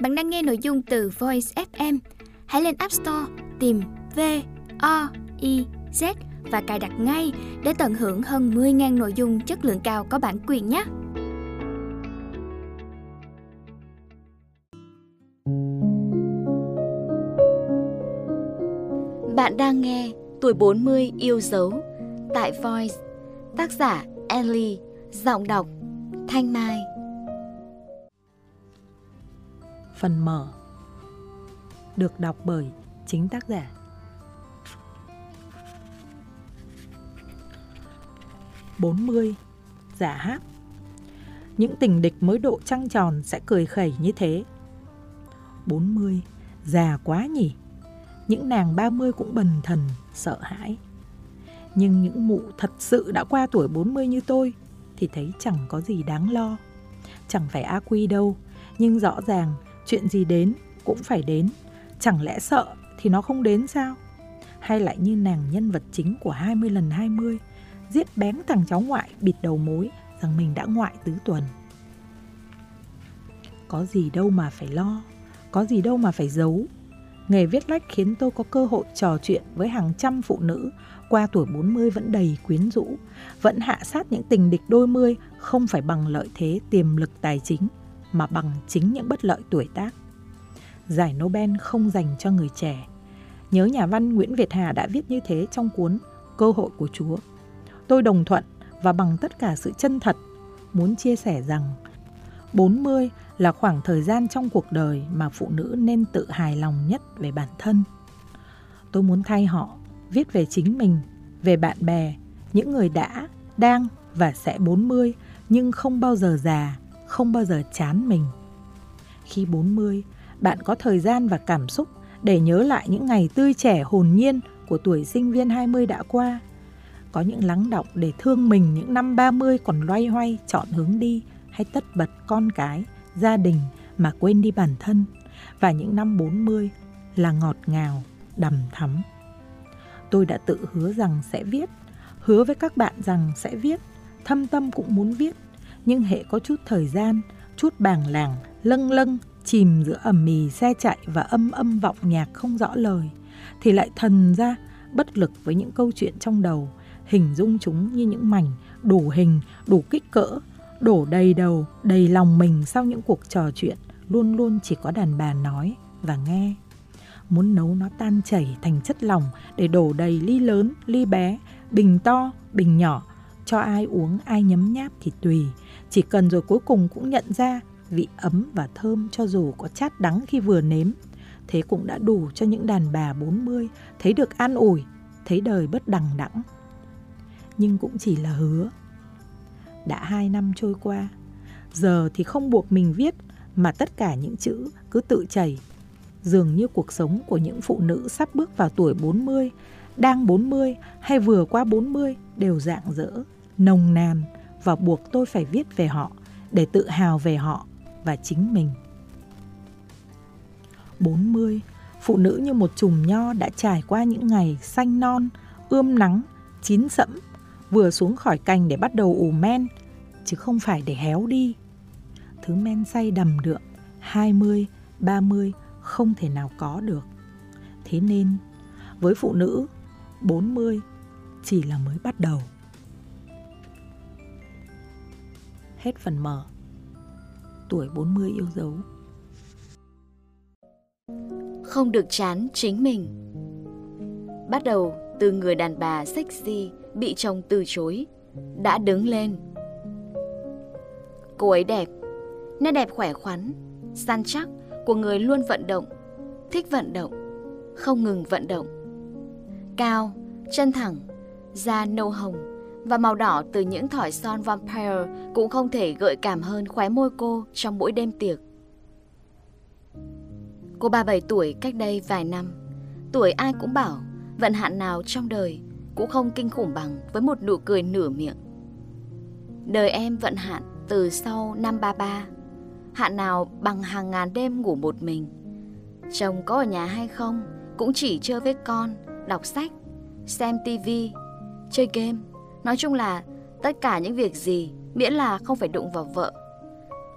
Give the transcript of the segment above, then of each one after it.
Bạn đang nghe nội dung từ Voice FM. Hãy lên App Store tìm V O I Z và cài đặt ngay để tận hưởng hơn 10.000 nội dung chất lượng cao có bản quyền nhé. Bạn đang nghe Tuổi 40 yêu dấu tại Voice, tác giả Ellie, giọng đọc Thanh Mai. Phần mở Được đọc bởi chính tác giả. Bốn mươi Giả hát. Những tình địch mới độ trăng tròn sẽ cười khẩy như thế. Bốn mươi Già quá nhỉ. Những nàng ba mươi cũng bần thần, sợ hãi. Nhưng những mụ thật sự đã qua tuổi 40 như tôi Thì thấy chẳng có gì đáng lo. Chẳng phải a quy đâu Nhưng rõ ràng chuyện gì đến cũng phải đến. Chẳng lẽ sợ thì nó không đến sao? Hay lại như nàng nhân vật chính của 20 lần 20, giết bén thằng cháu ngoại bịt đầu mối rằng mình đã ngoại tứ tuần. Có gì đâu mà phải lo, có gì đâu mà phải giấu. Nghề viết lách khiến tôi có cơ hội trò chuyện với hàng trăm phụ nữ qua tuổi 40 vẫn đầy quyến rũ, vẫn hạ sát những tình địch đôi mươi không phải bằng lợi thế tiềm lực tài chính mà bằng chính những bất lợi tuổi tác. Giải Nobel không dành cho người trẻ. Nhớ nhà văn Nguyễn Việt Hà đã viết như thế trong cuốn Cơ hội của Chúa. Tôi đồng thuận và bằng tất cả sự chân thật muốn chia sẻ rằng 40 là khoảng thời gian trong cuộc đời mà phụ nữ nên tự hài lòng nhất về bản thân. Tôi muốn thay họ viết về chính mình, về bạn bè, những người đã, đang và sẽ 40 nhưng không bao giờ già không bao giờ chán mình. Khi 40, bạn có thời gian và cảm xúc để nhớ lại những ngày tươi trẻ hồn nhiên của tuổi sinh viên 20 đã qua. Có những lắng động để thương mình những năm 30 còn loay hoay chọn hướng đi hay tất bật con cái, gia đình mà quên đi bản thân. Và những năm 40 là ngọt ngào, đầm thắm. Tôi đã tự hứa rằng sẽ viết, hứa với các bạn rằng sẽ viết, thâm tâm cũng muốn viết nhưng hệ có chút thời gian, chút bàng làng, lâng lâng, chìm giữa ẩm mì xe chạy và âm âm vọng nhạc không rõ lời, thì lại thần ra bất lực với những câu chuyện trong đầu, hình dung chúng như những mảnh đủ hình, đủ kích cỡ, đổ đầy đầu, đầy lòng mình sau những cuộc trò chuyện luôn luôn chỉ có đàn bà nói và nghe. Muốn nấu nó tan chảy thành chất lỏng để đổ đầy ly lớn, ly bé, bình to, bình nhỏ, cho ai uống ai nhấm nháp thì tùy, chỉ cần rồi cuối cùng cũng nhận ra vị ấm và thơm cho dù có chát đắng khi vừa nếm. Thế cũng đã đủ cho những đàn bà 40 thấy được an ủi, thấy đời bất đằng đẵng. Nhưng cũng chỉ là hứa. Đã hai năm trôi qua, giờ thì không buộc mình viết mà tất cả những chữ cứ tự chảy. Dường như cuộc sống của những phụ nữ sắp bước vào tuổi 40, đang 40 hay vừa qua 40 đều dạng dỡ, nồng nàn, và buộc tôi phải viết về họ để tự hào về họ và chính mình. 40, phụ nữ như một chùm nho đã trải qua những ngày xanh non, ươm nắng, chín sẫm, vừa xuống khỏi cành để bắt đầu ủ men, chứ không phải để héo đi. Thứ men say đầm đượm, 20, 30 không thể nào có được. Thế nên, với phụ nữ, 40 chỉ là mới bắt đầu. Hết phần mở. Tuổi 40 yêu dấu. Không được chán chính mình. Bắt đầu từ người đàn bà sexy bị chồng từ chối Đã đứng lên. Cô ấy đẹp Nét đẹp khỏe khoắn Săn chắc của người luôn vận động Thích vận động Không ngừng vận động. Cao, chân thẳng Da nâu hồng và màu đỏ từ những thỏi son vampire cũng không thể gợi cảm hơn khóe môi cô trong mỗi đêm tiệc. Cô 37 tuổi cách đây vài năm, tuổi ai cũng bảo vận hạn nào trong đời cũng không kinh khủng bằng với một nụ cười nửa miệng. Đời em vận hạn từ sau năm 33, hạn nào bằng hàng ngàn đêm ngủ một mình. Chồng có ở nhà hay không cũng chỉ chơi với con, đọc sách, xem tivi, chơi game Nói chung là, tất cả những việc gì miễn là không phải đụng vào vợ.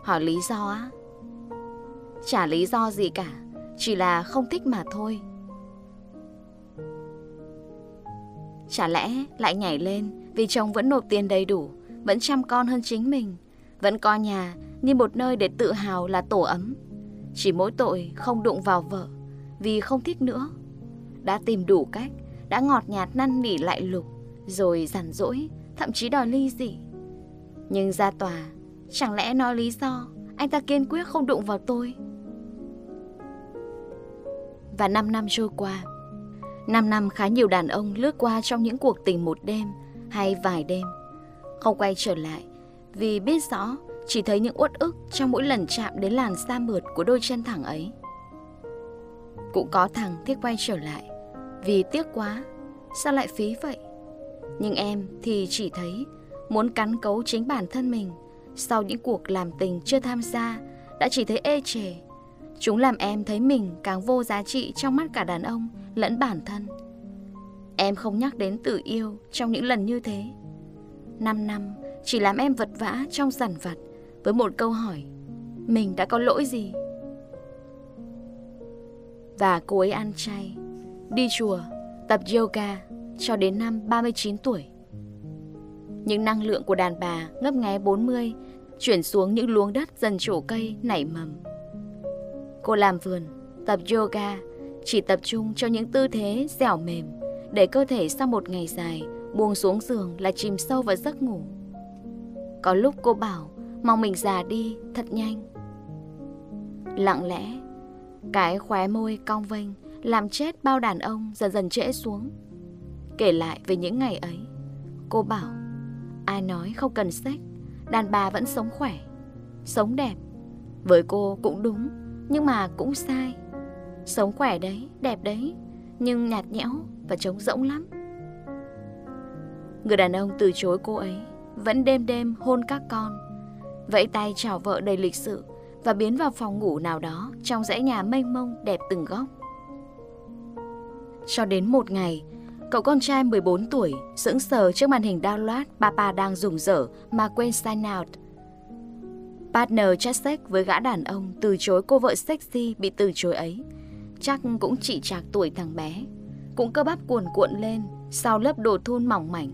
Hỏi lý do á? Chả lý do gì cả, Chỉ là không thích mà thôi Chả lẽ lại nhảy lên Vì chồng vẫn nộp tiền đầy đủ, Vẫn chăm con hơn chính mình, Vẫn coi nhà như một nơi để tự hào là tổ ấm Chỉ mỗi tội không đụng vào vợ, Vì không thích nữa Đã tìm đủ cách, Đã ngọt nhạt năn nỉ lại lục rồi giản dỗi Thậm chí đòi ly dị Nhưng ra tòa Chẳng lẽ nói lý do Anh ta kiên quyết không đụng vào tôi Và 5 năm trôi qua 5 năm khá nhiều đàn ông lướt qua trong những cuộc tình một đêm hay vài đêm. Không quay trở lại vì biết rõ chỉ thấy những uất ức trong mỗi lần chạm đến làn da mượt của đôi chân thẳng ấy. Cũng có thằng thích quay trở lại vì tiếc quá, sao lại phí vậy? Nhưng em thì chỉ thấy muốn cắn cấu chính bản thân mình sau những cuộc làm tình chưa tham gia đã chỉ thấy ê chề Chúng làm em thấy mình càng vô giá trị trong mắt cả đàn ông lẫn bản thân. Em không nhắc đến tự yêu trong những lần như thế. Năm năm chỉ làm em vật vã trong giản vặt với một câu hỏi Mình đã có lỗi gì? Và cô ấy ăn chay, đi chùa, tập yoga cho đến năm 39 tuổi. Những năng lượng của đàn bà ngấp nghé 40 chuyển xuống những luống đất dần trổ cây nảy mầm. Cô làm vườn, tập yoga, chỉ tập trung cho những tư thế dẻo mềm để cơ thể sau một ngày dài buông xuống giường là chìm sâu vào giấc ngủ. Có lúc cô bảo mong mình già đi thật nhanh. Lặng lẽ, cái khóe môi cong vênh làm chết bao đàn ông dần dần trễ xuống. Kể lại về những ngày ấy, cô bảo ai nói không cần sách, đàn bà vẫn sống khỏe, sống đẹp. Với cô cũng đúng nhưng mà cũng sai. Sống khỏe đấy, đẹp đấy Nhưng nhạt nhẽo và trống rỗng lắm. Người đàn ông từ chối cô ấy Vẫn đêm đêm hôn các con Vẫy tay chào vợ đầy lịch sự Và biến vào phòng ngủ nào đó Trong dãy nhà mênh mông đẹp từng góc. Cho đến một ngày Cậu con trai 14 tuổi sững sờ trước màn hình download Papa đang dùng dở mà quên sign out Partner chat sex với gã đàn ông từ chối cô vợ sexy bị từ chối ấy. Chắc cũng chỉ trạc tuổi thằng bé. Cũng cơ bắp cuồn cuộn lên sau lớp đồ thun mỏng mảnh.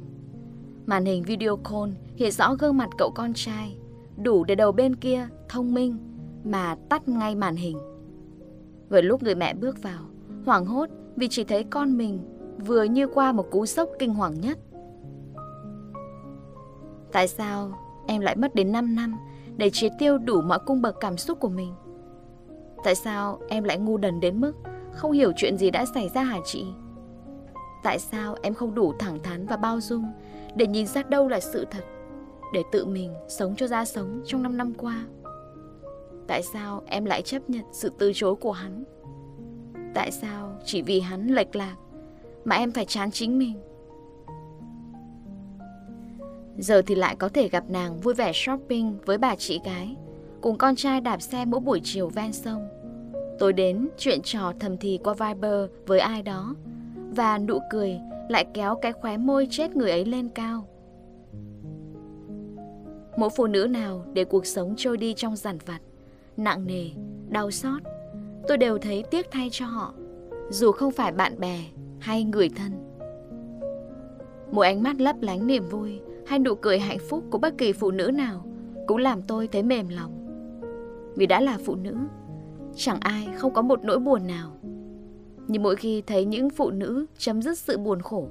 Màn hình video call hiện rõ gương mặt cậu con trai. Đủ để đầu bên kia thông minh mà tắt ngay màn hình. Vừa lúc người mẹ bước vào, hoảng hốt vì chỉ thấy con mình vừa như qua một cú sốc kinh hoàng nhất. Tại sao em lại mất đến 5 năm để triệt tiêu đủ mọi cung bậc cảm xúc của mình. Tại sao em lại ngu đần đến mức không hiểu chuyện gì đã xảy ra hả chị? Tại sao em không đủ thẳng thắn và bao dung để nhìn ra đâu là sự thật, để tự mình sống cho ra sống trong 5 năm qua? Tại sao em lại chấp nhận sự từ chối của hắn? Tại sao chỉ vì hắn lệch lạc mà em phải chán chính mình? Giờ thì lại có thể gặp nàng vui vẻ shopping với bà chị gái Cùng con trai đạp xe mỗi buổi chiều ven sông. Tối đến chuyện trò thầm thì qua Viber với ai đó Và nụ cười lại kéo cái khóe môi chết người ấy lên cao. Mỗi phụ nữ nào để cuộc sống trôi đi trong giản vặt Nặng nề, đau xót Tôi đều thấy tiếc thay cho họ. Dù không phải bạn bè hay người thân Mỗi ánh mắt lấp lánh niềm vui hay nụ cười hạnh phúc của bất kỳ phụ nữ nào cũng làm tôi thấy mềm lòng. Vì đã là phụ nữ, chẳng ai không có một nỗi buồn nào. Nhưng mỗi khi thấy những phụ nữ chấm dứt sự buồn khổ,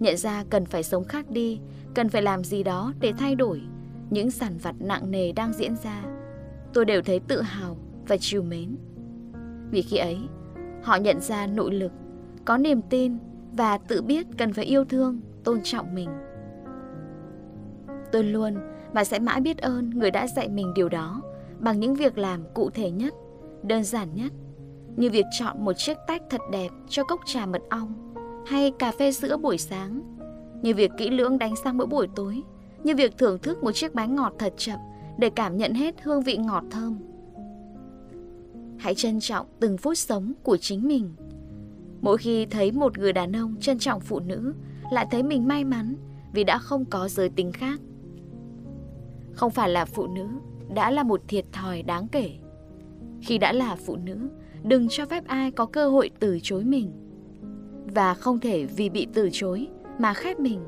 nhận ra cần phải sống khác đi, cần phải làm gì đó để thay đổi những sản vật nặng nề đang diễn ra, tôi đều thấy tự hào và chiều mến. Vì khi ấy, họ nhận ra nội lực, có niềm tin và tự biết cần phải yêu thương, tôn trọng mình. Tôi luôn và sẽ mãi biết ơn người đã dạy mình điều đó bằng những việc làm cụ thể nhất, đơn giản nhất. Như việc chọn một chiếc tách thật đẹp cho cốc trà mật ong hay cà phê sữa buổi sáng. Như việc kỹ lưỡng đánh răng mỗi buổi tối. Như việc thưởng thức một chiếc bánh ngọt thật chậm để cảm nhận hết hương vị ngọt thơm. Hãy trân trọng từng phút sống của chính mình. Mỗi khi thấy một người đàn ông trân trọng phụ nữ, lại thấy mình may mắn vì đã không có giới tính khác. Không phải là phụ nữ Đã là một thiệt thòi đáng kể Khi đã là phụ nữ, đừng cho phép ai có cơ hội từ chối mình. Và không thể vì bị từ chối mà khép mình,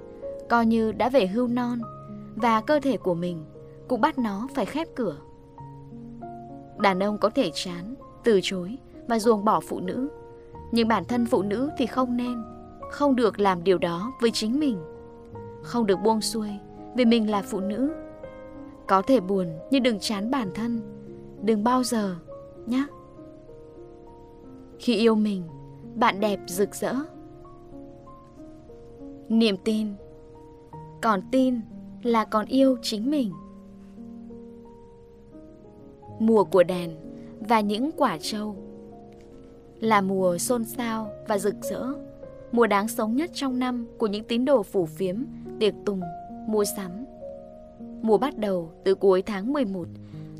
coi như đã về hưu non, và cơ thể của mình cũng bắt nó phải khép cửa. Đàn ông có thể chán, từ chối và ruồng bỏ phụ nữ, nhưng bản thân phụ nữ thì không nên, không được làm điều đó với chính mình. Không được buông xuôi vì mình là phụ nữ. Có thể buồn nhưng đừng chán bản thân, đừng bao giờ, nhé. Khi yêu mình, bạn đẹp rực rỡ. Niềm tin Còn tin là còn yêu chính mình. Mùa của đèn và những quả trâu là mùa xôn xao và rực rỡ, mùa đáng sống nhất trong năm của những tín đồ phủ phiếm, tiệc tùng, mua sắm. Mùa bắt đầu từ cuối tháng 11,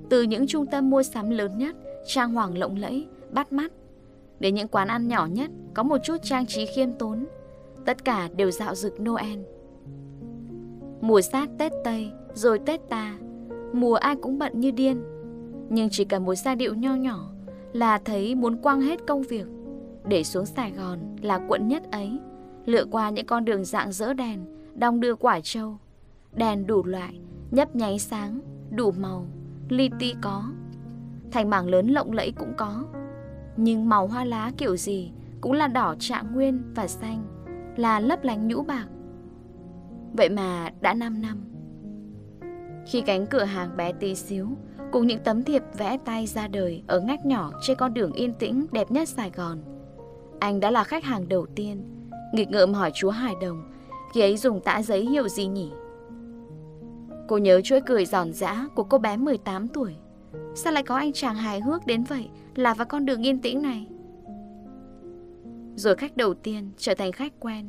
từ những trung tâm mua sắm lớn nhất, trang hoàng lộng lẫy, bắt mắt, đến những quán ăn nhỏ nhất có một chút trang trí khiêm tốn. Tất cả đều dạo rực Noel. Mùa sát Tết Tây, rồi Tết ta, mùa ai cũng bận như điên. Nhưng chỉ cần một giai điệu nho nhỏ là thấy muốn quăng hết công việc để xuống Sài Gòn là quận nhất ấy, lựa qua những con đường dạng dỡ đèn, đong đưa quả trâu, đèn đủ loại, nhấp nháy sáng, đủ màu, li ti có, thành mảng lớn lộng lẫy cũng có, nhưng màu hoa lá kiểu gì cũng là đỏ trạng nguyên và xanh, là lấp lánh nhũ bạc. Vậy mà đã 5 năm. Khi cánh cửa hàng bé tí xíu cùng những tấm thiệp vẽ tay ra đời ở ngách nhỏ trên con đường yên tĩnh đẹp nhất Sài Gòn. Anh đã là khách hàng đầu tiên, nghịch ngợm hỏi chúa Hải Đồng, khi ấy dùng tã giấy hiệu gì nhỉ? Cô nhớ chuỗi cười giòn giã của cô bé 18 tuổi. Sao lại có anh chàng hài hước đến vậy là vào con đường yên tĩnh này? Rồi khách đầu tiên trở thành khách quen,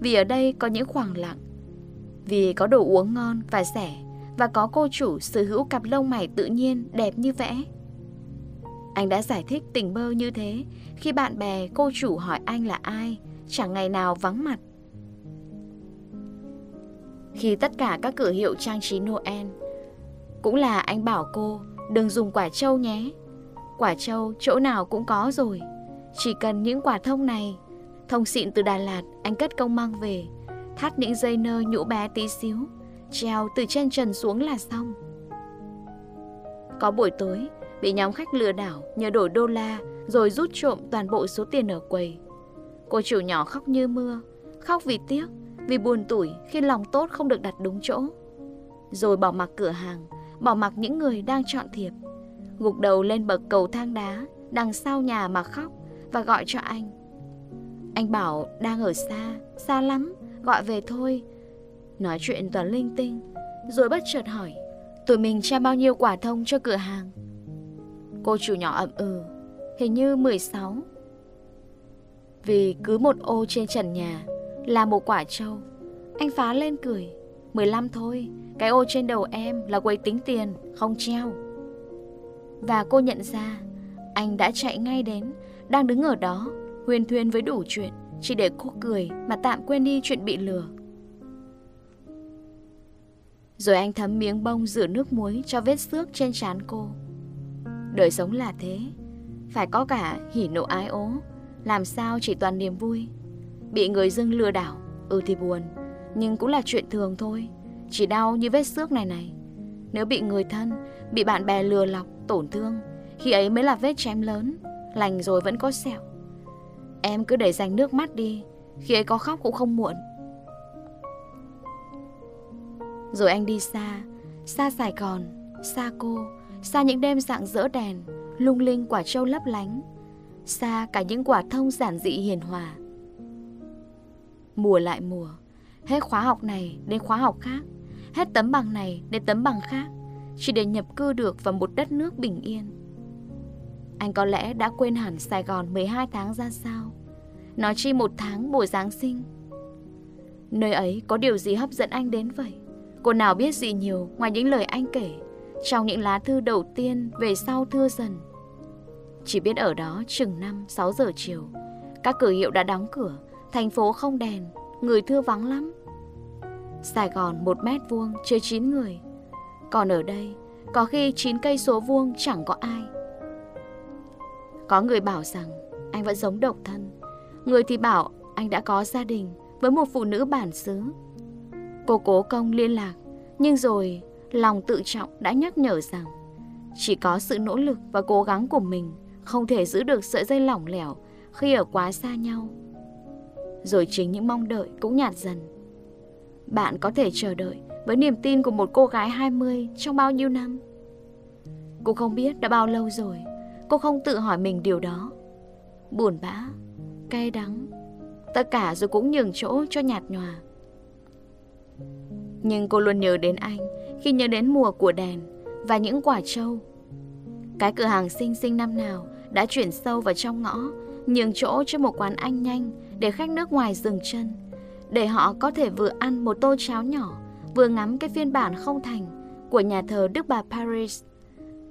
vì ở đây có những khoảng lặng, vì có đồ uống ngon và rẻ và có cô chủ sở hữu cặp lông mày tự nhiên đẹp như vẽ. Anh đã giải thích tình bơ như thế khi bạn bè cô chủ hỏi anh là ai, chẳng ngày nào vắng mặt. Khi tất cả các cửa hiệu trang trí Noel cũng là anh bảo cô đừng dùng quả trâu nhé. Quả trâu chỗ nào cũng có rồi, chỉ cần những quả thông này. Thông xịn từ Đà Lạt anh cất công mang về, thắt những dây nơ nhũ bé tí xíu treo từ trên trần xuống là xong. Có buổi tối, bị nhóm khách lừa đảo nhờ đổi đô la rồi rút trộm toàn bộ số tiền ở quầy. Cô chủ nhỏ khóc như mưa, khóc vì tiếc, vì buồn tủi khi lòng tốt không được đặt đúng chỗ. Rồi bỏ mặc cửa hàng, bỏ mặc những người đang chọn thiệp, gục đầu lên bậc cầu thang đá đằng sau nhà mà khóc và gọi cho anh. Anh bảo đang ở xa, xa lắm, gọi về thôi, Nói chuyện toàn linh tinh, Rồi bất chợt hỏi, Tụi mình tra bao nhiêu quả thông cho cửa hàng? Cô chủ nhỏ ậm ừ Hình như 16 Vì cứ một ô trên trần nhà Là một quả trâu. Anh phá lên cười 15 thôi, Cái ô trên đầu em là quầy tính tiền, Không treo. Và cô nhận ra, Anh đã chạy ngay đến, Đang đứng ở đó, Huyền thuyên với đủ chuyện, Chỉ để cô cười mà tạm quên đi chuyện bị lừa rồi anh thấm miếng bông rửa nước muối cho vết xước trên trán cô. Đời sống là thế. Phải có cả hỉ nộ ái ố. Làm sao chỉ toàn niềm vui? Bị người dưng lừa đảo Ừ thì buồn. Nhưng cũng là chuyện thường thôi. Chỉ đau như vết xước này này. Nếu bị người thân Bị bạn bè lừa lọc, tổn thương Khi ấy mới là vết chém lớn. Lành rồi vẫn có sẹo. Em cứ để dành nước mắt đi. Khi ấy có khóc cũng không muộn. Rồi anh đi xa, xa Sài Gòn, xa cô, xa những đêm dạng dỡ đèn, lung linh quả trâu lấp lánh, xa cả những quả thông giản dị hiền hòa. Mùa lại mùa, hết khóa học này đến khóa học khác, hết tấm bằng này đến tấm bằng khác, chỉ để nhập cư được vào một đất nước bình yên. Anh có lẽ đã quên hẳn Sài Gòn 12 tháng ra sao, nói chi một tháng mùa Giáng sinh. Nơi ấy có điều gì hấp dẫn anh đến vậy? Cô nào biết gì nhiều ngoài những lời anh kể, Trong những lá thư đầu tiên về sau thưa dần. Chỉ biết ở đó chừng 5-6 giờ chiều, Các cửa hiệu đã đóng cửa, Thành phố không đèn, Người thưa vắng lắm. Sài Gòn một mét vuông chơi 9 người. Còn ở đây, Có khi 9 cây số vuông chẳng có ai. Có người bảo rằng anh vẫn giống độc thân. Người thì bảo anh đã có gia đình với một phụ nữ bản xứ. Cô cố công liên lạc, Nhưng rồi lòng tự trọng đã nhắc nhở rằng Chỉ có sự nỗ lực và cố gắng của mình Không thể giữ được sợi dây lỏng lẻo Khi ở quá xa nhau. Rồi chính những mong đợi cũng nhạt dần. Bạn có thể chờ đợi với niềm tin của một cô gái 20 trong bao nhiêu năm? Cô không biết đã bao lâu rồi, Cô không tự hỏi mình điều đó. Buồn bã, Cay đắng, Tất cả rồi cũng nhường chỗ cho nhạt nhòa. Nhưng cô luôn nhớ đến anh Khi nhớ đến mùa của đèn Và những quả trâu. Cái cửa hàng xinh xinh năm nào Đã chuyển sâu vào trong ngõ, Nhường chỗ cho một quán anh nhanh Để khách nước ngoài dừng chân, Để họ có thể vừa ăn một tô cháo nhỏ, Vừa ngắm cái phiên bản không thành Của nhà thờ Đức Bà Paris,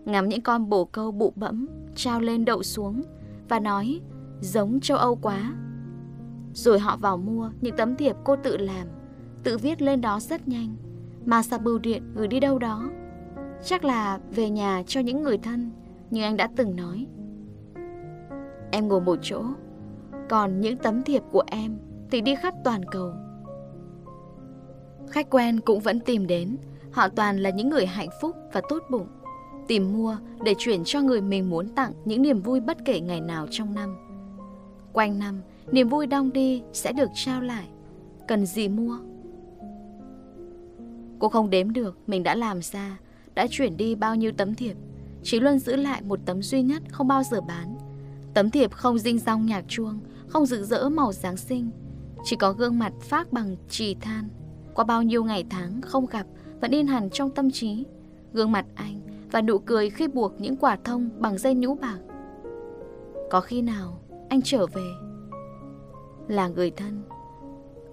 Ngắm những con bồ câu bụ bẫm Trao lên đậu xuống Và nói, giống châu Âu quá. Rồi họ vào mua những tấm thiệp cô tự làm. Tự viết lên đó rất nhanh Mà sạc bưu điện gửi đi đâu đó Chắc là về nhà cho những người thân Như anh đã từng nói Em ngồi một chỗ Còn những tấm thiệp của em Thì đi khắp toàn cầu Khách quen cũng vẫn tìm đến Họ toàn là những người hạnh phúc và tốt bụng Tìm mua để chuyển cho người mình muốn tặng những niềm vui bất kể ngày nào trong năm. Quanh năm, niềm vui đong đi sẽ được trao lại. Cần gì mua? Cô không đếm được mình đã làm ra, đã chuyển đi bao nhiêu tấm thiệp. Chỉ luôn giữ lại một tấm duy nhất không bao giờ bán. Tấm thiệp không dinh dong nhạc chuông, không rực rỡ màu Giáng sinh. Chỉ có gương mặt phát bằng trì than. Qua bao nhiêu ngày tháng không gặp, vẫn in hẳn trong tâm trí. Gương mặt anh và nụ cười khi buộc những quả thông bằng dây nhũ bạc. Có khi nào anh trở về là người thân,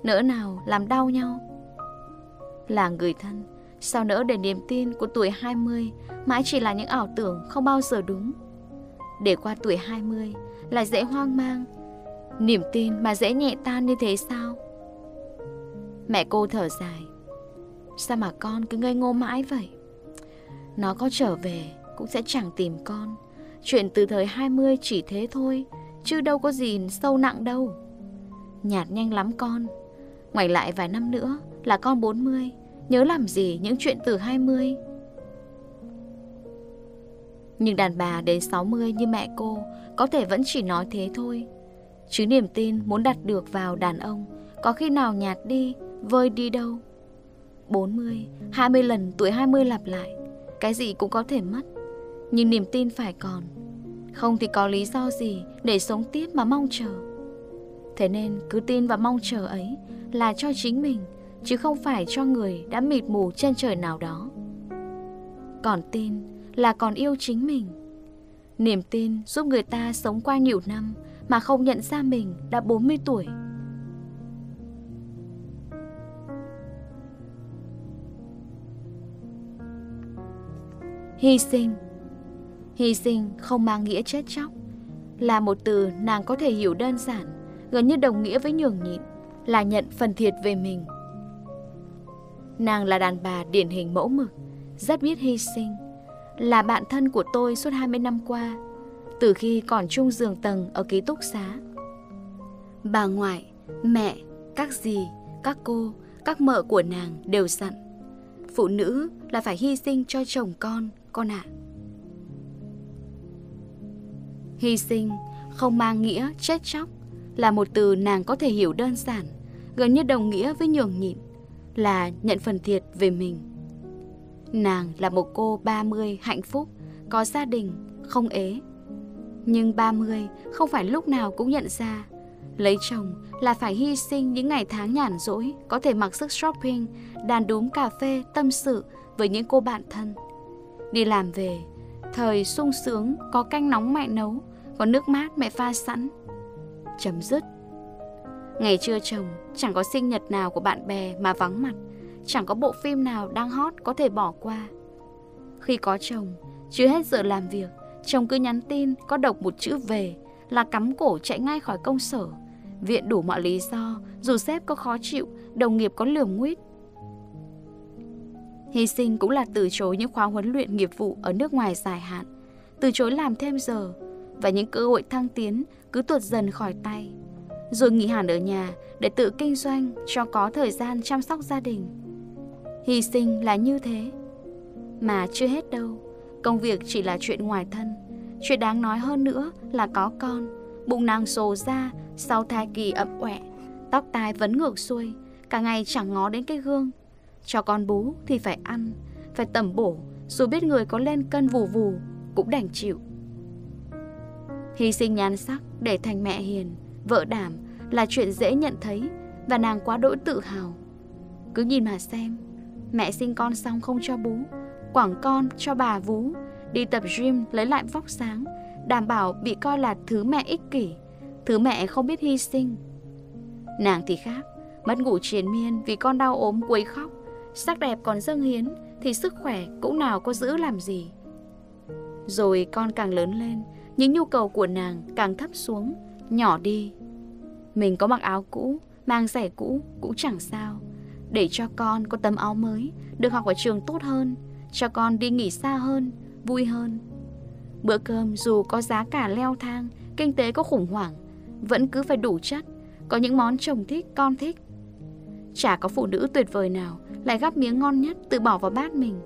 nỡ nào làm đau nhau? Là người thân, sao nỡ để niềm tin của tuổi 20 mãi chỉ là những ảo tưởng không bao giờ đúng? Để qua tuổi 20 là dễ hoang mang, niềm tin mà dễ nhẹ tan như thế sao? Mẹ cô thở dài, sao mà con cứ ngây ngô mãi vậy? Nó có trở về cũng sẽ chẳng tìm con Chuyện từ thời 20 chỉ thế thôi Chứ đâu có gì sâu nặng đâu Nhạt nhanh lắm con Ngoài lại vài năm nữa là con 40 Nhớ làm gì những chuyện từ 20 Nhưng đàn bà đến 60 như mẹ cô Có thể vẫn chỉ nói thế thôi. Chứ niềm tin muốn đặt được vào đàn ông Có khi nào nhạt đi Vơi đi đâu. 40, 20 lần tuổi 20 lặp lại cái gì cũng có thể mất. Nhưng niềm tin phải còn. Không thì có lý do gì để sống tiếp mà mong chờ. Thế nên cứ tin và mong chờ ấy Là cho chính mình Chứ không phải cho người đã mịt mù chân trời nào đó. Còn tin là còn yêu chính mình. Niềm tin giúp người ta sống qua nhiều năm Mà không nhận ra mình đã 40 tuổi. Hy sinh. Hy sinh không mang nghĩa chết chóc Là một từ nàng có thể hiểu đơn giản, Gần như đồng nghĩa với nhường nhịn, Là nhận phần thiệt về mình. Nàng là đàn bà điển hình mẫu mực Rất biết hy sinh Là bạn thân của tôi suốt 20 năm qua Từ khi còn chung giường tầng ở ký túc xá Bà ngoại, mẹ, các dì, các cô, các mợ của nàng đều dặn Phụ nữ là phải hy sinh cho chồng con con ạ. À. Hy sinh không mang nghĩa chết chóc là một từ nàng có thể hiểu đơn giản, gần như đồng nghĩa với nhường nhịn, là nhận phần thiệt về mình. Nàng là một cô 30 hạnh phúc, có gia đình, không ế. Nhưng 30 không phải lúc nào cũng nhận ra Lấy chồng là phải hy sinh những ngày tháng nhàn rỗi Có thể mặc sức shopping, đàn đúm cà phê, tâm sự với những cô bạn thân Đi làm về, thời sung sướng có canh nóng mẹ nấu, có nước mát mẹ pha sẵn. Chấm dứt. Ngày trưa chồng, chẳng có sinh nhật nào của bạn bè mà vắng mặt, chẳng có bộ phim nào đang hot có thể bỏ qua. Khi có chồng, chưa hết giờ làm việc, chồng cứ nhắn tin có đọc một chữ về là cắm cổ chạy ngay khỏi công sở, viện đủ mọi lý do, dù sếp có khó chịu, đồng nghiệp có lườm nguyết, Hy sinh cũng là từ chối những khóa huấn luyện nghiệp vụ ở nước ngoài dài hạn, từ chối làm thêm giờ, và những cơ hội thăng tiến cứ tuột dần khỏi tay. Rồi nghỉ hẳn ở nhà để tự kinh doanh cho có thời gian chăm sóc gia đình. Hy sinh là như thế. Mà chưa hết đâu, công việc chỉ là chuyện ngoài thân. Chuyện đáng nói hơn nữa là có con, bụng nàng sồ ra sau thai kỳ ậm ọe, tóc tai vẫn ngược xuôi, cả ngày chẳng ngó đến cái gương. Cho con bú thì phải ăn, phải tẩm bổ, dù biết người có lên cân vù vù cũng đành chịu. Hy sinh nhan sắc để thành mẹ hiền, vợ đảm là chuyện dễ nhận thấy và nàng quá đỗi tự hào. Cứ nhìn mà xem, mẹ sinh con xong không cho bú, quảng con cho bà vú, đi tập gym lấy lại vóc sáng, đảm bảo bị coi là thứ mẹ ích kỷ, thứ mẹ không biết hy sinh. Nàng thì khác, mất ngủ triền miên vì con đau ốm quấy khóc, sắc đẹp còn dâng hiến thì sức khỏe cũng nào có giữ làm gì. Rồi con càng lớn lên, những nhu cầu của nàng càng thấp xuống, nhỏ đi. Mình có mặc áo cũ, mang giày cũ cũng chẳng sao. Để cho con có tấm áo mới, được học ở trường tốt hơn, cho con đi nghỉ xa hơn, vui hơn. Bữa cơm dù có giá cả leo thang, kinh tế có khủng hoảng, vẫn cứ phải đủ chất, có những món chồng thích, con thích. Chả có phụ nữ tuyệt vời nào lại gắp miếng ngon nhất tự bỏ vào bát mình.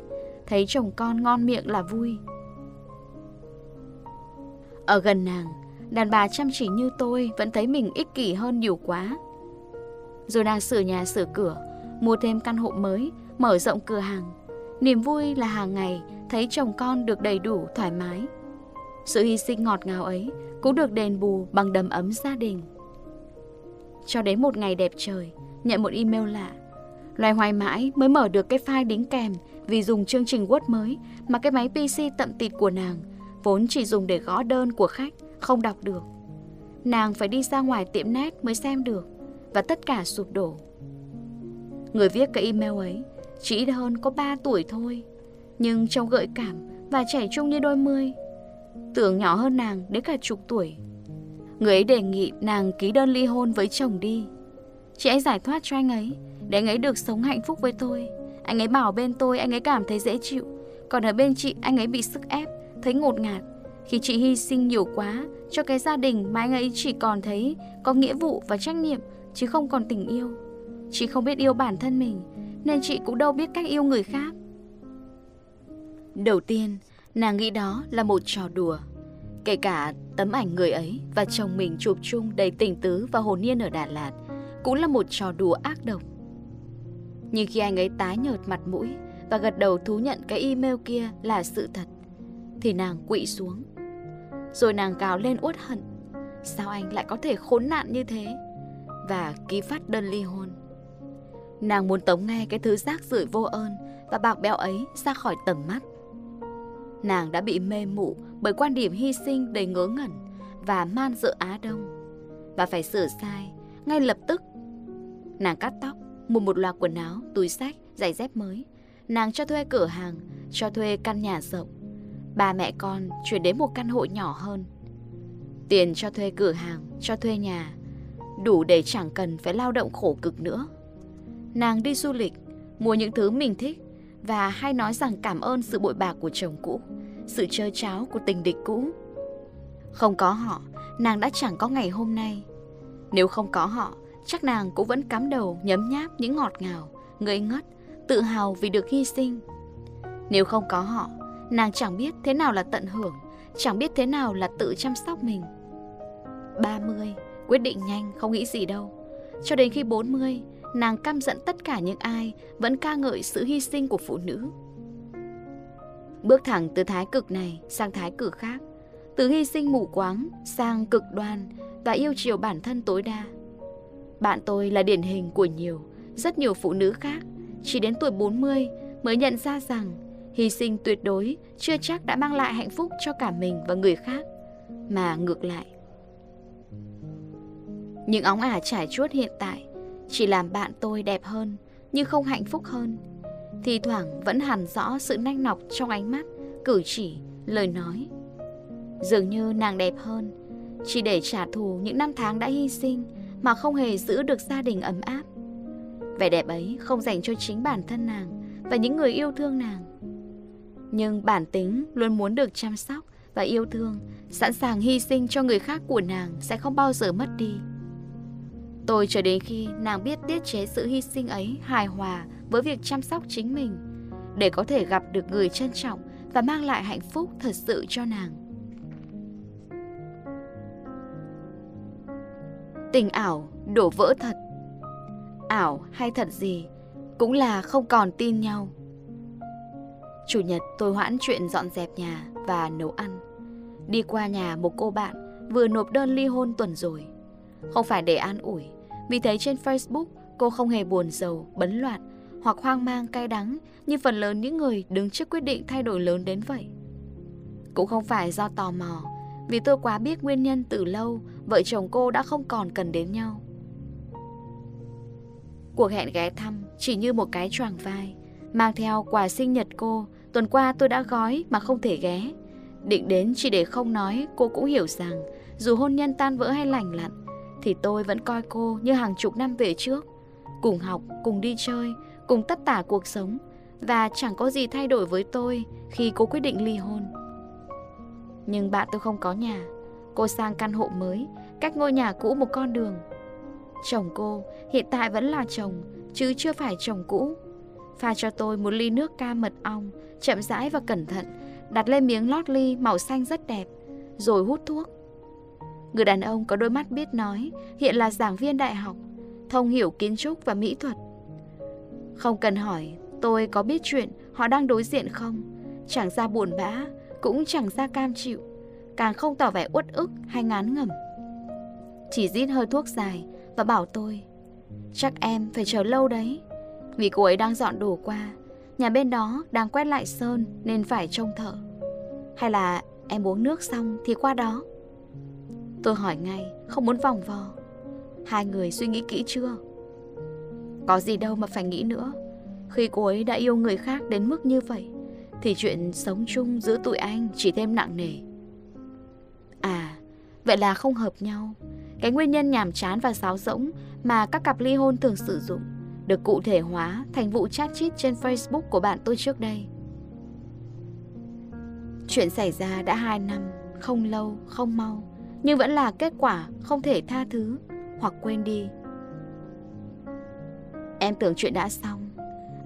Thấy chồng con ngon miệng là vui. Ở gần nàng, đàn bà chăm chỉ như tôi vẫn thấy mình ích kỷ hơn nhiều quá. Rồi nàng sửa nhà sửa cửa, mua thêm căn hộ mới, mở rộng cửa hàng. Niềm vui là hàng ngày thấy chồng con được đầy đủ, thoải mái. Sự hy sinh ngọt ngào ấy cũng được đền bù bằng đầm ấm gia đình. Cho đến một ngày đẹp trời, nhận một email lạ. Loài hoài mãi mới mở được cái file đính kèm vì dùng chương trình Word mới mà cái máy PC tậm tịt của nàng vốn chỉ dùng để gõ đơn của khách, không đọc được. Nàng phải đi ra ngoài tiệm nét mới xem được và tất cả sụp đổ. Người viết cái email ấy chỉ ít hơn có 3 tuổi thôi, nhưng trông gợi cảm và trẻ trung như đôi mươi. Tưởng nhỏ hơn nàng đến cả chục tuổi. Người ấy đề nghị nàng ký đơn ly hôn với chồng đi. Chị ấy giải thoát cho anh ấy, để anh ấy được sống hạnh phúc với tôi. Anh ấy bảo bên tôi anh ấy cảm thấy dễ chịu, còn ở bên chị anh ấy bị sức ép, thấy ngột ngạt. Khi chị hy sinh nhiều quá cho cái gia đình mà anh ấy chỉ còn thấy có nghĩa vụ và trách nhiệm chứ không còn tình yêu. Chị không biết yêu bản thân mình nên chị cũng đâu biết cách yêu người khác. Đầu tiên, nàng nghĩ đó là một trò đùa. Kể cả tấm ảnh người ấy và chồng mình chụp chung đầy tình tứ và hồn nhiên ở Đà Lạt cũng là một trò đùa ác độc. Nhưng khi anh ấy tái nhợt mặt mũi và gật đầu thú nhận cái email kia là sự thật, thì nàng quỵ xuống. Rồi nàng gào lên uất hận. Sao anh lại có thể khốn nạn như thế? Và ký phát đơn ly hôn. Nàng muốn tống nghe cái thứ rác rưởi vô ơn và bạc bẽo ấy ra khỏi tầm mắt. Nàng đã bị mê mụ bởi quan điểm hy sinh đầy ngớ ngẩn và man dợ Á Đông. Và phải sửa sai ngay lập tức. Nàng cắt tóc, mua một loạt quần áo, túi sách, giày dép mới. Nàng cho thuê cửa hàng, cho thuê căn nhà rộng. Ba mẹ con chuyển đến một căn hộ nhỏ hơn. Tiền cho thuê cửa hàng, cho thuê nhà, đủ để chẳng cần phải lao động khổ cực nữa. Nàng đi du lịch, mua những thứ mình thích và hay nói rằng cảm ơn sự bội bạc của chồng cũ, sự chơi cháo của tình địch cũ. Không có họ, nàng đã chẳng có ngày hôm nay. Nếu không có họ, chắc nàng cũng vẫn cắm đầu nhấm nháp những ngọt ngào, ngây ngất, tự hào vì được hy sinh. Nếu không có họ, nàng chẳng biết thế nào là tận hưởng, chẳng biết thế nào là tự chăm sóc mình. 30, quyết định nhanh, không nghĩ gì đâu. Cho đến khi 40, nàng căm giận tất cả những ai vẫn ca ngợi sự hy sinh của phụ nữ. Bước thẳng từ thái cực này sang thái cực khác, từ hy sinh mù quáng sang cực đoan và yêu chiều bản thân tối đa. Bạn tôi là điển hình của nhiều, rất nhiều phụ nữ khác, chỉ đến tuổi 40 mới nhận ra rằng hy sinh tuyệt đối chưa chắc đã mang lại hạnh phúc cho cả mình và người khác, mà ngược lại. Những óng ả trải chuốt hiện tại chỉ làm bạn tôi đẹp hơn nhưng không hạnh phúc hơn. Thì thoảng vẫn hẳn rõ sự nanh nọc trong ánh mắt, cử chỉ, lời nói. Dường như nàng đẹp hơn, chỉ để trả thù những năm tháng đã hy sinh mà không hề giữ được gia đình ấm áp. Vẻ đẹp ấy không dành cho chính bản thân nàng và những người yêu thương nàng. Nhưng bản tính luôn muốn được chăm sóc và yêu thương, sẵn sàng hy sinh cho người khác của nàng sẽ không bao giờ mất đi. Tôi chờ đến khi nàng biết tiết chế sự hy sinh ấy hài hòa với việc chăm sóc chính mình, để có thể gặp được người trân trọng và mang lại hạnh phúc thật sự cho nàng. Tình ảo đổ vỡ thật Ảo hay thật gì Cũng là không còn tin nhau Chủ nhật tôi hoãn chuyện dọn dẹp nhà và nấu ăn. Đi qua nhà một cô bạn Vừa nộp đơn ly hôn tuần rồi. Không phải để an ủi Vì thấy trên Facebook cô không hề buồn giàu, bấn loạn Hoặc hoang mang cay đắng Như phần lớn những người đứng trước quyết định thay đổi lớn đến vậy. Cũng không phải do tò mò Vì tôi quá biết nguyên nhân từ lâu Vợ chồng cô đã không còn cần đến nhau. Cuộc hẹn ghé thăm chỉ như một cái choàng vai Mang theo quà sinh nhật cô Tuần qua tôi đã gói mà không thể ghé. Định đến chỉ để không nói Cô cũng hiểu rằng Dù hôn nhân tan vỡ hay lành lặn Thì tôi vẫn coi cô như hàng chục năm về trước. Cùng học, cùng đi chơi Cùng tất tả cuộc sống Và chẳng có gì thay đổi với tôi Khi cô quyết định ly hôn. Nhưng bạn tôi không có nhà Cô sang căn hộ mới Cách ngôi nhà cũ một con đường. Chồng cô hiện tại vẫn là chồng Chứ chưa phải chồng cũ. Pha cho tôi một ly nước ca mật ong, Chậm rãi và cẩn thận, Đặt lên miếng lót ly màu xanh rất đẹp, Rồi hút thuốc. Người đàn ông có đôi mắt biết nói, Hiện là giảng viên đại học, Thông hiểu kiến trúc và mỹ thuật. Không cần hỏi, Tôi có biết chuyện họ đang đối diện không? Chẳng ra buồn bã, Cũng chẳng ra cam chịu, Càng không tỏ vẻ uất ức hay ngán ngẩm. Chỉ rít hơi thuốc dài Và bảo tôi, Chắc em phải chờ lâu đấy. Vì cô ấy đang dọn đồ qua. Nhà bên đó đang quét lại sơn Nên phải trông thợ. Hay là em uống nước xong thì qua đó? Tôi hỏi ngay, Không muốn vòng vo. Hai người suy nghĩ kỹ chưa? Có gì đâu mà phải nghĩ nữa. Khi cô ấy đã yêu người khác đến mức như vậy, Thì chuyện sống chung giữa tụi anh chỉ thêm nặng nề. À Vậy là không hợp nhau. Cái nguyên nhân nhàm chán và sáo rỗng Mà các cặp ly hôn thường sử dụng được cụ thể hóa thành vụ chat chít trên Facebook của bạn tôi trước đây. Chuyện xảy ra đã 2 năm Không lâu, không mau Nhưng vẫn là kết quả không thể tha thứ Hoặc quên đi. Em tưởng chuyện đã xong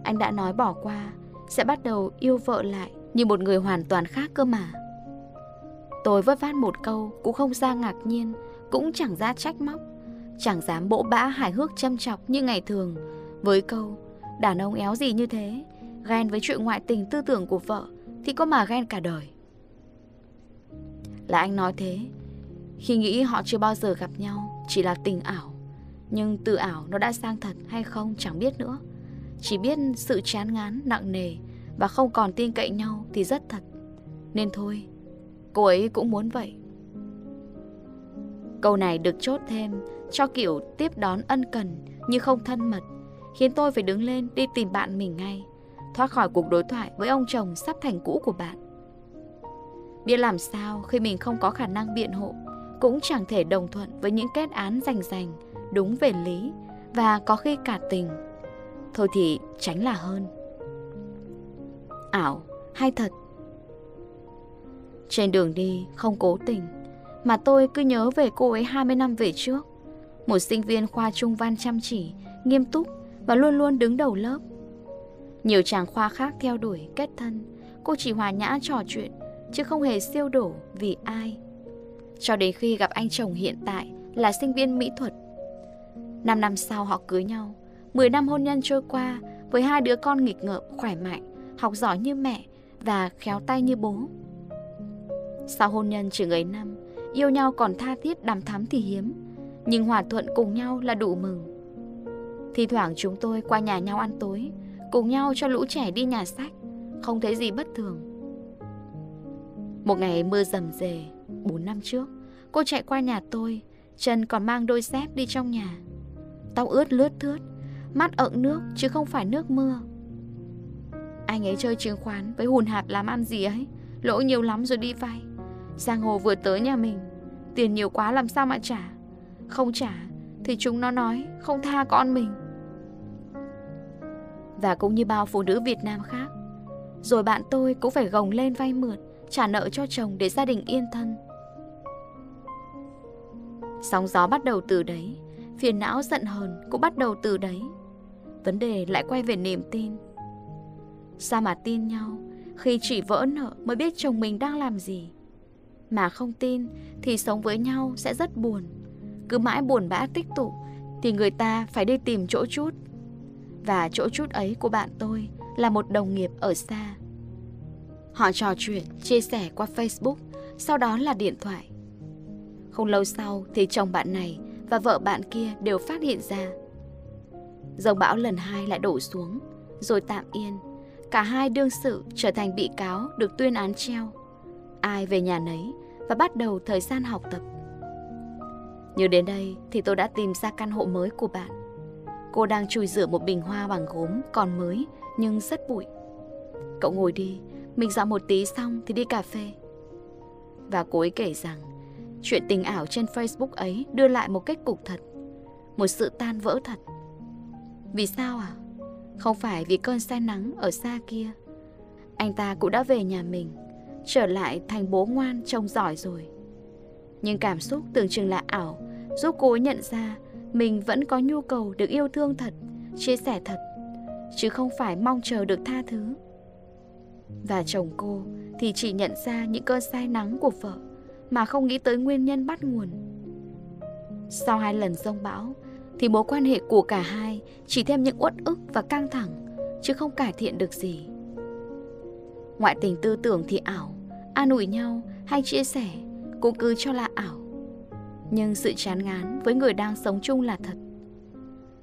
Anh đã nói bỏ qua Sẽ bắt đầu yêu vợ lại Như một người hoàn toàn khác cơ mà. Tôi vớt vát một câu Cũng không ra ngạc nhiên Cũng chẳng ra trách móc Chẳng dám bỗ bã hài hước châm chọc như ngày thường với câu, Đàn ông éo gì như thế? Ghen với chuyện ngoại tình tư tưởng của vợ Thì có mà ghen cả đời. Là anh nói thế, Khi nghĩ họ chưa bao giờ gặp nhau, Chỉ là tình ảo. Nhưng từ ảo nó đã sang thật hay không chẳng biết nữa. Chỉ biết sự chán ngán, nặng nề Và không còn tin cậy nhau thì rất thật. Nên thôi, Cô ấy cũng muốn vậy. Câu này được chốt thêm Cho kiểu tiếp đón ân cần Nhưng không thân mật. Khiến tôi phải đứng lên đi tìm bạn mình ngay. Thoát khỏi cuộc đối thoại với ông chồng sắp thành cũ của bạn. Biết làm sao khi mình không có khả năng biện hộ, Cũng chẳng thể đồng thuận với những kết án rành rành, Đúng về lý Và có khi cả tình. Thôi thì tránh là hơn. Ảo, hay thật? Trên đường đi, không cố tình, Mà tôi cứ nhớ về cô ấy 20 năm về trước. Một sinh viên khoa trung văn chăm chỉ, Nghiêm túc và luôn luôn đứng đầu lớp. Nhiều chàng khoa khác theo đuổi kết thân, Cô chỉ hòa nhã trò chuyện, Chứ không hề siêu đổ vì ai. Cho đến khi gặp anh chồng hiện tại Là sinh viên mỹ thuật. 5 năm sau họ cưới nhau 10 năm hôn nhân trôi qua Với hai đứa con nghịch ngợm, khỏe mạnh, Học giỏi như mẹ Và khéo tay như bố. Sau hôn nhân chừng ấy năm, Yêu nhau còn tha thiết đàm thắm thì hiếm, Nhưng hòa thuận cùng nhau là đủ mừng. Thì thoảng chúng tôi qua nhà nhau ăn tối, Cùng nhau cho lũ trẻ đi nhà sách, Không thấy gì bất thường. Một ngày mưa rầm rề 4 năm trước, Cô chạy qua nhà tôi, Chân còn mang đôi dép đi trong nhà. Tóc ướt lướt thướt, Mắt ợn nước chứ không phải nước mưa. Anh ấy chơi chứng khoán Với hùn hạt làm ăn gì ấy, Lỗ nhiều lắm rồi đi vay. Giang Hồ vừa tới nhà mình, Tiền nhiều quá làm sao mà trả? Không trả thì chúng nó nói Không tha con mình Và cũng như bao phụ nữ Việt Nam khác Rồi bạn tôi cũng phải gồng lên vay mượn trả nợ cho chồng để gia đình yên thân. Sóng gió bắt đầu từ đấy, phiền não giận hờn cũng bắt đầu từ đấy. Vấn đề lại quay về niềm tin. Sao mà tin nhau khi chỉ vỡ nợ mới biết chồng mình đang làm gì? Mà không tin thì sống với nhau sẽ rất buồn. Cứ mãi buồn bã tích tụ thì người ta phải đi tìm chỗ chút. Và chỗ chút ấy của bạn tôi là một đồng nghiệp ở xa. Họ trò chuyện, chia sẻ qua Facebook, sau đó là điện thoại. Không lâu sau thì chồng bạn này và vợ bạn kia đều phát hiện ra. Dòng bão lần hai lại đổ xuống, rồi tạm yên. Cả hai đương sự trở thành bị cáo được tuyên án treo. Ai về nhà nấy và bắt đầu thời gian học tập. Như đến đây thì tôi đã tìm ra căn hộ mới của bạn. Cô đang chùi rửa một bình hoa bằng gốm còn mới nhưng rất bụi. Cậu ngồi đi, mình dọn một tí xong thì đi cà phê. Và cô ấy kể rằng chuyện tình ảo trên Facebook ấy đưa lại một kết cục thật. Một sự tan vỡ thật. Vì sao à? Không phải vì cơn say nắng ở xa kia. Anh ta cũng đã về nhà mình, trở lại thành bố ngoan trông giỏi rồi. Nhưng cảm xúc tưởng chừng là ảo, giúp cô ấy nhận ra mình vẫn có nhu cầu được yêu thương thật, chia sẻ thật, chứ không phải mong chờ được tha thứ. Và chồng cô thì chỉ nhận ra những cơn say nắng của vợ mà không nghĩ tới nguyên nhân bắt nguồn. Sau hai lần rông bão thì mối quan hệ của cả hai chỉ thêm những uất ức và căng thẳng chứ không cải thiện được gì. Ngoại tình tư tưởng thì ảo, an ủi nhau hay chia sẻ cũng cứ cho là ảo. Nhưng sự chán ngán với người đang sống chung là thật.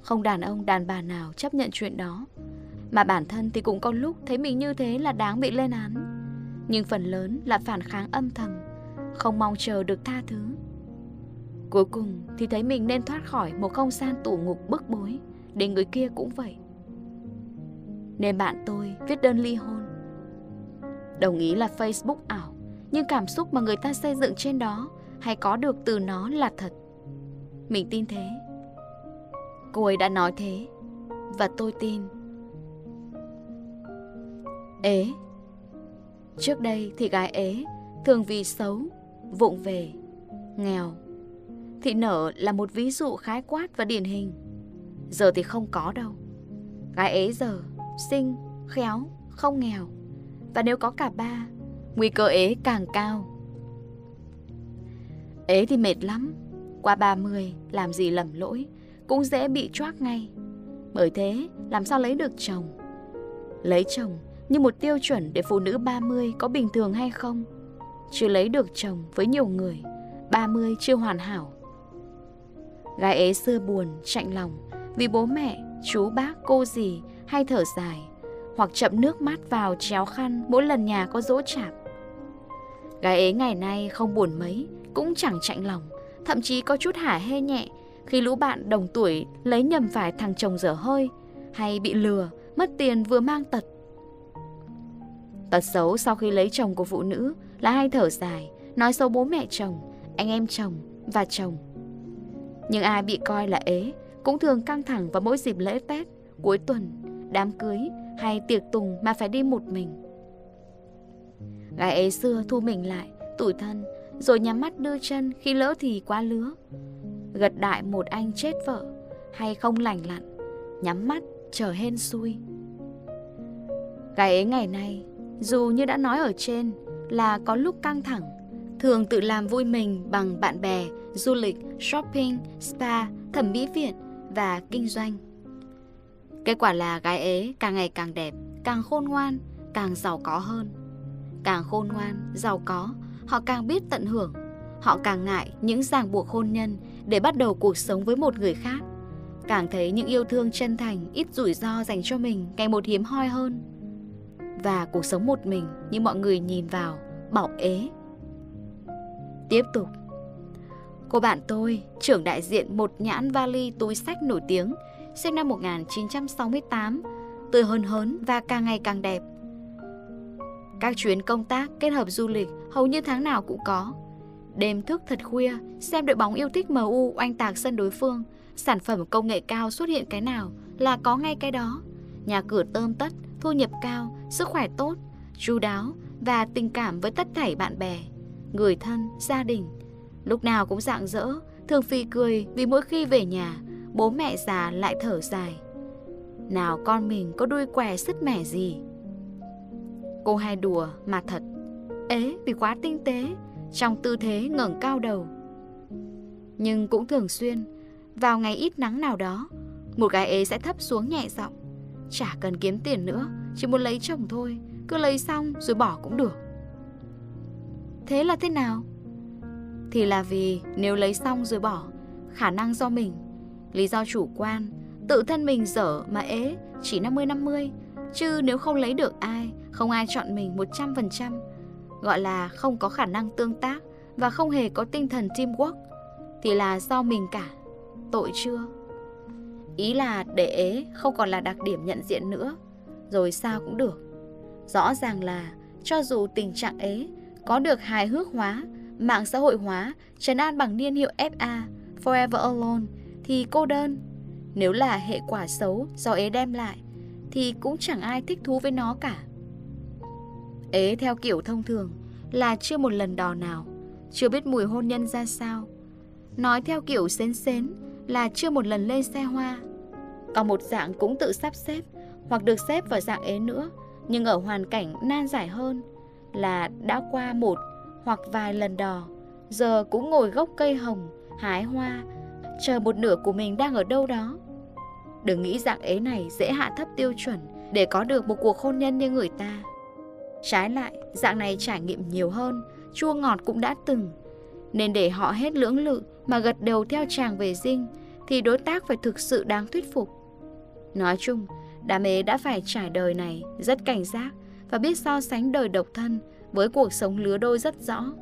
Không đàn ông đàn bà nào chấp nhận chuyện đó. Mà bản thân thì cũng có lúc thấy mình như thế là đáng bị lên án. Nhưng phần lớn là phản kháng âm thầm, Không mong chờ được tha thứ. Cuối cùng thì thấy mình nên thoát khỏi một không gian tủ ngục bức bối, Để người kia cũng vậy. Nên bạn tôi viết đơn ly hôn. Đồng ý là Facebook ảo. Nhưng cảm xúc mà người ta xây dựng trên đó Hay có được từ nó là thật Mình tin thế Cô ấy đã nói thế Và tôi tin Ế Trước đây thì gái ế thường vì xấu, vụng về, nghèo. Thị nở là một ví dụ khái quát và điển hình. Giờ thì không có đâu. Gái ế giờ, xinh, khéo, không nghèo. Và nếu có cả ba, nguy cơ ế càng cao. Ế thì mệt lắm, qua 30 làm gì lầm lỗi, cũng dễ bị choác ngay. Bởi thế, làm sao lấy được chồng? Lấy chồng như một tiêu chuẩn để phụ nữ 30 có bình thường hay không. Chưa lấy được chồng với nhiều người, 30 chưa hoàn hảo. Gái ế xưa buồn, chạnh lòng vì bố mẹ, chú bác, cô dì hay thở dài hoặc chậm nước mắt vào chéo khăn mỗi lần nhà có dỗ chạp. Gái ấy ngày nay không buồn mấy, cũng chẳng chạnh lòng, thậm chí có chút hả hê nhẹ khi lũ bạn đồng tuổi lấy nhầm phải thằng chồng dở hơi hay bị lừa, mất tiền vừa mang tật Tật xấu sau khi lấy chồng của phụ nữ là hay thở dài, nói xấu bố mẹ chồng, anh em chồng và chồng. Nhưng ai bị coi là ế cũng thường căng thẳng vào mỗi dịp lễ Tết, cuối tuần, đám cưới hay tiệc tùng mà phải đi một mình. Gái ấy xưa thu mình lại, tủi thân, rồi nhắm mắt đưa chân khi lỡ thì quá lứa. Gật đại một anh chết vợ hay không lành lặn, nhắm mắt chờ hên xui. Gái ấy ngày nay dù như đã nói ở trên là có lúc căng thẳng, thường tự làm vui mình bằng bạn bè, du lịch, shopping, spa, thẩm mỹ viện và kinh doanh. Kết quả là gái ấy càng ngày càng đẹp, càng khôn ngoan, càng giàu có hơn. Càng khôn ngoan, giàu có, họ càng biết tận hưởng. Họ càng ngại những ràng buộc hôn nhân để bắt đầu cuộc sống với một người khác. Càng thấy những yêu thương chân thành, ít rủi ro dành cho mình ngày một hiếm hoi hơn và cuộc sống một mình như mọi người nhìn vào, bảo ế. Tiếp tục. Cô bạn tôi, trưởng đại diện một nhãn vali túi sách nổi tiếng, sinh năm 1968, tươi hơn hớn và càng ngày càng đẹp. Các chuyến công tác kết hợp du lịch hầu như tháng nào cũng có. Đêm thức thật khuya, xem đội bóng yêu thích MU oanh tạc sân đối phương, sản phẩm công nghệ cao xuất hiện cái nào là có ngay cái đó. Nhà cửa tơm tất, thu nhập cao, sức khỏe tốt, chu đáo và tình cảm với tất thảy bạn bè, người thân, gia đình. Lúc nào cũng rạng rỡ, thường phì cười vì mỗi khi về nhà, bố mẹ già lại thở dài. Nào con mình có đuôi què sứt mẻ gì Cô hay đùa mà thật. Ế, vì quá tinh tế, Trong tư thế ngẩng cao đầu. Nhưng cũng thường xuyên, Vào ngày ít nắng nào đó, Một gái ế sẽ thấp xuống nhẹ giọng. Chả cần kiếm tiền nữa, Chỉ muốn lấy chồng thôi, Cứ lấy xong rồi bỏ cũng được. Thế là thế nào? Thì là vì nếu lấy xong rồi bỏ, Khả năng do mình, Lý do chủ quan, Tự thân mình dở mà ế Chỉ 50-50 Chứ nếu không lấy được ai, Không ai chọn mình 100% Gọi là không có khả năng tương tác Và không hề có tinh thần teamwork, Thì là do mình cả. Tội chưa? Ý là để ế không còn là đặc điểm nhận diện nữa, Rồi sao cũng được. Rõ ràng là Cho dù tình trạng ế Có được hài hước hóa, Mạng xã hội hóa, Trấn an bằng niên hiệu FA Forever Alone, Thì cô đơn. Nếu là hệ quả xấu do ế đem lại thì cũng chẳng ai thích thú với nó cả. Ế, theo kiểu thông thường, Là chưa một lần đò nào, Chưa biết mùi hôn nhân ra sao. Nói theo kiểu xến xến, Là chưa một lần lên xe hoa. Còn một dạng cũng tự sắp xếp, Hoặc được xếp vào dạng ế nữa, Nhưng ở hoàn cảnh nan giải hơn, Là đã qua một hoặc vài lần đò, Giờ cũng ngồi gốc cây hồng, Hái hoa, Chờ một nửa của mình đang ở đâu đó. Đừng nghĩ dạng ế này dễ hạ thấp tiêu chuẩn để có được một cuộc hôn nhân như người ta. Trái lại, dạng này trải nghiệm nhiều hơn, chua ngọt cũng đã từng. Nên để họ hết lưỡng lự mà gật đầu theo chàng về dinh thì đối tác phải thực sự đáng thuyết phục. Nói chung, đám ế đã phải trải đời này rất cảnh giác và biết so sánh đời độc thân với cuộc sống lứa đôi rất rõ.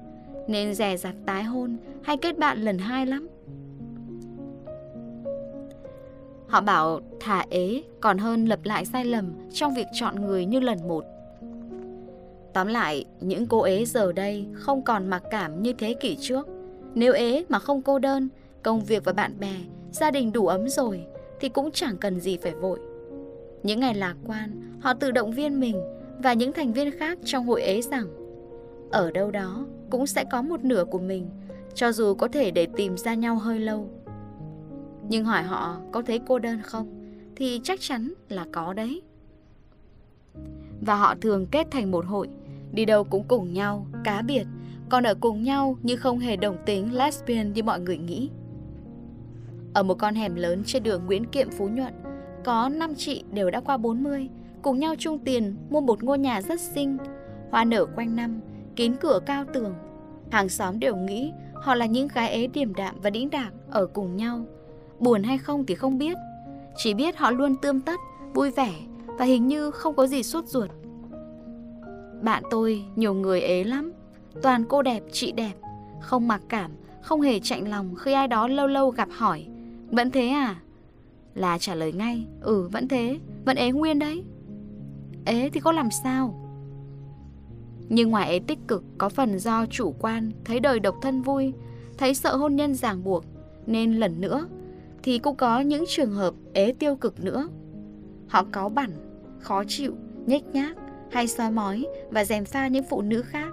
Nên rè rặt tái hôn hay kết bạn lần hai lắm. Họ bảo thả ế còn hơn lập lại sai lầm trong việc chọn người như lần một. Tóm lại, những cô ế giờ đây không còn mặc cảm như thế kỷ trước. Nếu ế mà không cô đơn, công việc và bạn bè, gia đình đủ ấm rồi, thì cũng chẳng cần gì phải vội. Những ngày lạc quan, họ tự động viên mình và những thành viên khác trong hội ế rằng ở đâu đó cũng sẽ có một nửa của mình, cho dù có thể để tìm ra nhau hơi lâu. Nhưng hỏi họ có thấy cô đơn không Thì chắc chắn là có đấy. Và họ thường kết thành một hội Đi đâu cũng cùng nhau, cá biệt Còn ở cùng nhau nhưng không hề đồng tính lesbian như mọi người nghĩ. Ở một con hẻm lớn trên đường Nguyễn Kiệm Phú Nhuận Có 5 chị đều đã qua 40 Cùng nhau chung tiền mua một ngôi nhà rất xinh Hoa nở quanh năm, kín cửa cao tường. Hàng xóm đều nghĩ họ là những gái ế điềm đạm và đĩnh đạc ở cùng nhau Buồn hay không thì không biết. Chỉ biết họ luôn tươm tất, vui vẻ Và hình như không có gì sốt ruột. Bạn tôi nhiều người ế lắm. Toàn cô đẹp, chị đẹp. Không mặc cảm, không hề chạnh lòng Khi ai đó lâu lâu gặp hỏi. Vẫn thế à? Là trả lời ngay Ừ vẫn thế, vẫn ế nguyên đấy. Ế thì có làm sao? Nhưng ngoài ế tích cực Có phần do chủ quan Thấy đời độc thân vui Thấy sợ hôn nhân ràng buộc Nên lần nữa thì cũng có những trường hợp ế tiêu cực nữa. Họ cáu bẩn, khó chịu, nhếch nhác hay soi mói và dèm pha những phụ nữ khác.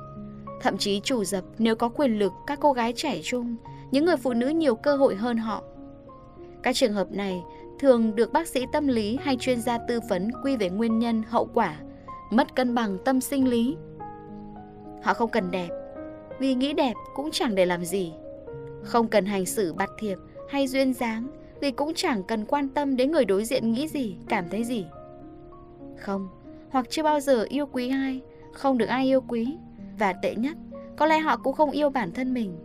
Thậm chí chủ dập nếu có quyền lực các cô gái trẻ trung, những người phụ nữ nhiều cơ hội hơn họ. Các trường hợp này thường được bác sĩ tâm lý hay chuyên gia tư vấn quy về nguyên nhân, hậu quả, mất cân bằng tâm sinh lý. Họ không cần đẹp, vì nghĩ đẹp cũng chẳng để làm gì. Không cần hành xử bạt thiệp hay duyên dáng vì cũng chẳng cần quan tâm đến người đối diện nghĩ gì, cảm thấy gì. Không, hoặc chưa bao giờ yêu quý ai, không được ai yêu quý. Và tệ nhất, có lẽ họ cũng không yêu bản thân mình.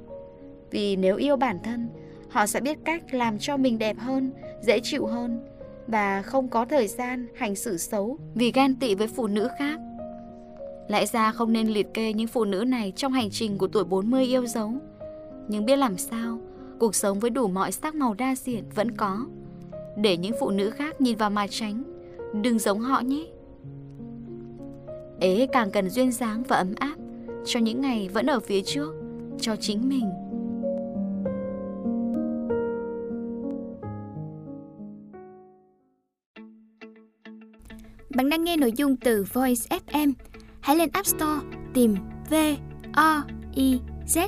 Vì nếu yêu bản thân, họ sẽ biết cách làm cho mình đẹp hơn, dễ chịu hơn và không có thời gian hành xử xấu vì ghen tị với phụ nữ khác. Lẽ ra không nên liệt kê những phụ nữ này trong hành trình của tuổi 40 yêu dấu. Nhưng biết làm sao, cuộc sống với đủ mọi sắc màu đa diện vẫn có. Để những phụ nữ khác nhìn vào mà tránh, đừng giống họ nhé. Ế càng cần duyên dáng và ấm áp cho những ngày vẫn ở phía trước, cho chính mình. Bạn đang nghe nội dung từ Voice FM. Hãy lên App Store tìm V O I Z